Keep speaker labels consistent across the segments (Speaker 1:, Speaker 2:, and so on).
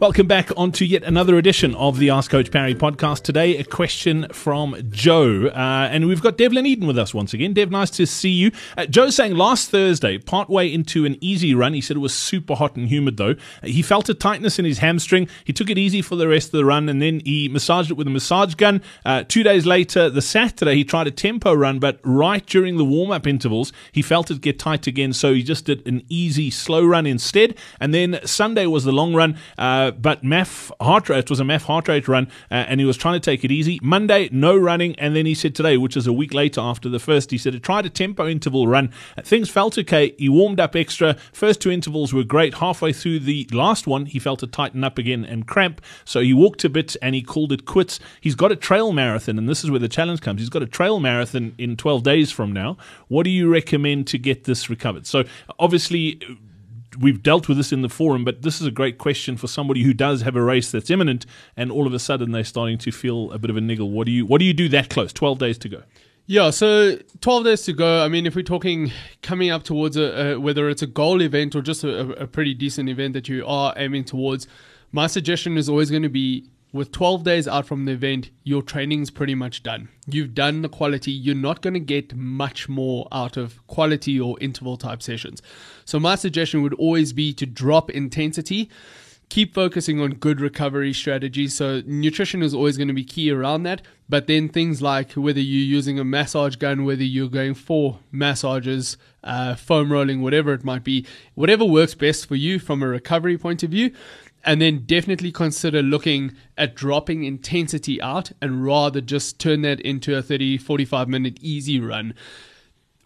Speaker 1: Welcome back onto yet another edition of the Ask Coach Parry podcast. Today, a question from Joe. Uh, and we've got Devlin Eydin with us once again. Dev, nice to see you. Uh, Joe saying last Thursday, partway into an easy run, he said it was super hot and humid though. He felt a tightness in his hamstring. He took it easy for the rest of the run and then he massaged it with a massage gun. Uh, two days later, the Saturday, he tried a tempo run, but right during the warm up intervals, he felt it get tight again. So he just did an easy, slow run instead. And then Sunday was the long run. Uh, but MAF heart rate was a MAF heart rate run, uh, and he was trying to take it easy. Monday, no running, and then he said today, which is a week later after the first, he said he tried a tempo interval run. Uh, things felt okay. He warmed up extra. First two intervals were great. Halfway through the last one, he felt it tighten up again and cramp. So he walked a bit and he called it quits. He's got a trail marathon, and this is where the challenge comes. He's got a trail marathon in 12 days from now. What do you recommend to get this recovered? So obviously we've dealt with this in the forum, but this is a great question for somebody who does have a race that's imminent, and all of a sudden they're starting to feel a bit of a niggle. What do you what do you do that close? Twelve days to go.
Speaker 2: Yeah, so 12 days to go. I mean, if we're talking coming up towards a, a whether it's a goal event or just a, a pretty decent event that you are aiming towards, my suggestion is always going to be with 12 days out from the event, your training's pretty much done. You've done the quality. You're not going to get much more out of quality or interval type sessions. So, my suggestion would always be to drop intensity. Keep focusing on good recovery strategies. So, nutrition is always going to be key around that. But then things like whether you're using a massage gun, whether you're going for massages, uh, foam rolling, whatever it might be, whatever works best for you from a recovery point of view and then definitely consider looking at dropping intensity out and rather just turn that into a 30 45 minute easy run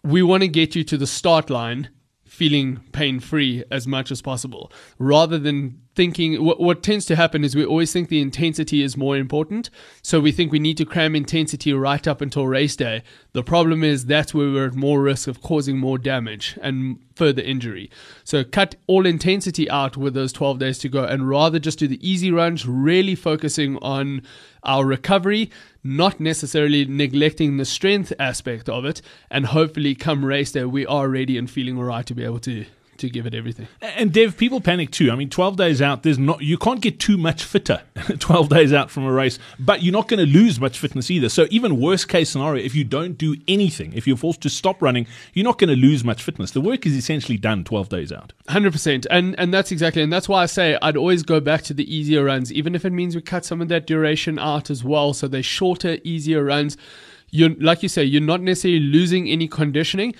Speaker 2: we want to get you to the start line feeling pain free as much as possible rather than thinking what, what tends to happen is we always think the intensity is more important. So we think we need to cram intensity right up until race day. The problem is that's where we're at more risk of causing more damage and further injury. So cut all intensity out with those 12 days to go and rather just do the easy runs really focusing on our recovery not necessarily neglecting the strength aspect of it. And hopefully come race day we are ready and feeling all right to be able to to give it everything.
Speaker 1: And Dev, people panic too. I mean, 12 days out, there's not you can't get too much fitter 12 days out from a race, but you're not going to lose much fitness either. So even worst case scenario, if you don't do anything, if you're forced to stop running, you're not going to lose much fitness. The work is essentially done 12 days out.
Speaker 2: 100%. And and that's exactly and that's why I say I'd always go back to the easier runs even if it means we cut some of that duration out as well so they're shorter, easier runs. You're, like you say, you're not necessarily losing any conditioning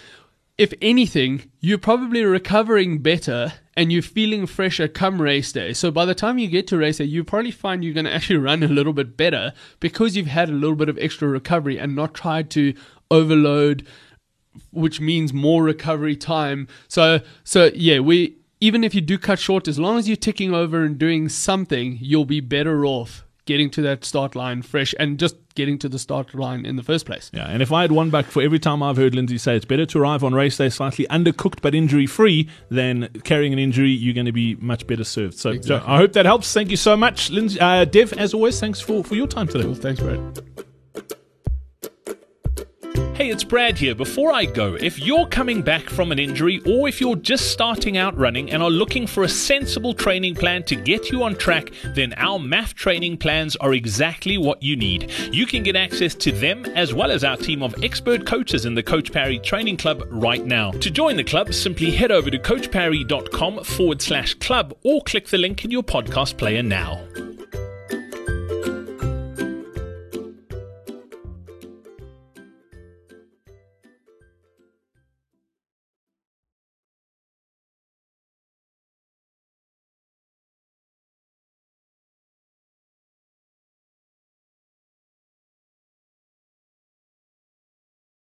Speaker 2: if anything, you're probably recovering better and you're feeling fresher come race day. So by the time you get to race day, you probably find you're going to actually run a little bit better because you've had a little bit of extra recovery and not tried to overload, which means more recovery time. So, so yeah, we even if you do cut short, as long as you're ticking over and doing something, you'll be better off getting to that start line fresh and just getting to the start line in the first place.
Speaker 1: Yeah, and if I had one back for every time I've heard Lindsay say it's better to arrive on race day slightly undercooked but injury free than carrying an injury, you're going to be much better served. So, exactly. so I hope that helps. Thank you so much, Lindsay. Uh, Dev, as always, thanks for, for your time today.
Speaker 2: Cool. Thanks, Brad.
Speaker 1: It's Brad here. Before I go, if you're coming back from an injury or if you're just starting out running and are looking for a sensible training plan to get you on track, then our MAF training plans are exactly what you need. You can get access to them as well as our team of expert coaches in the Coach Parry Training Club right now. To join the club, simply head over to coachparry.com forward slash club or click the link in your podcast player now.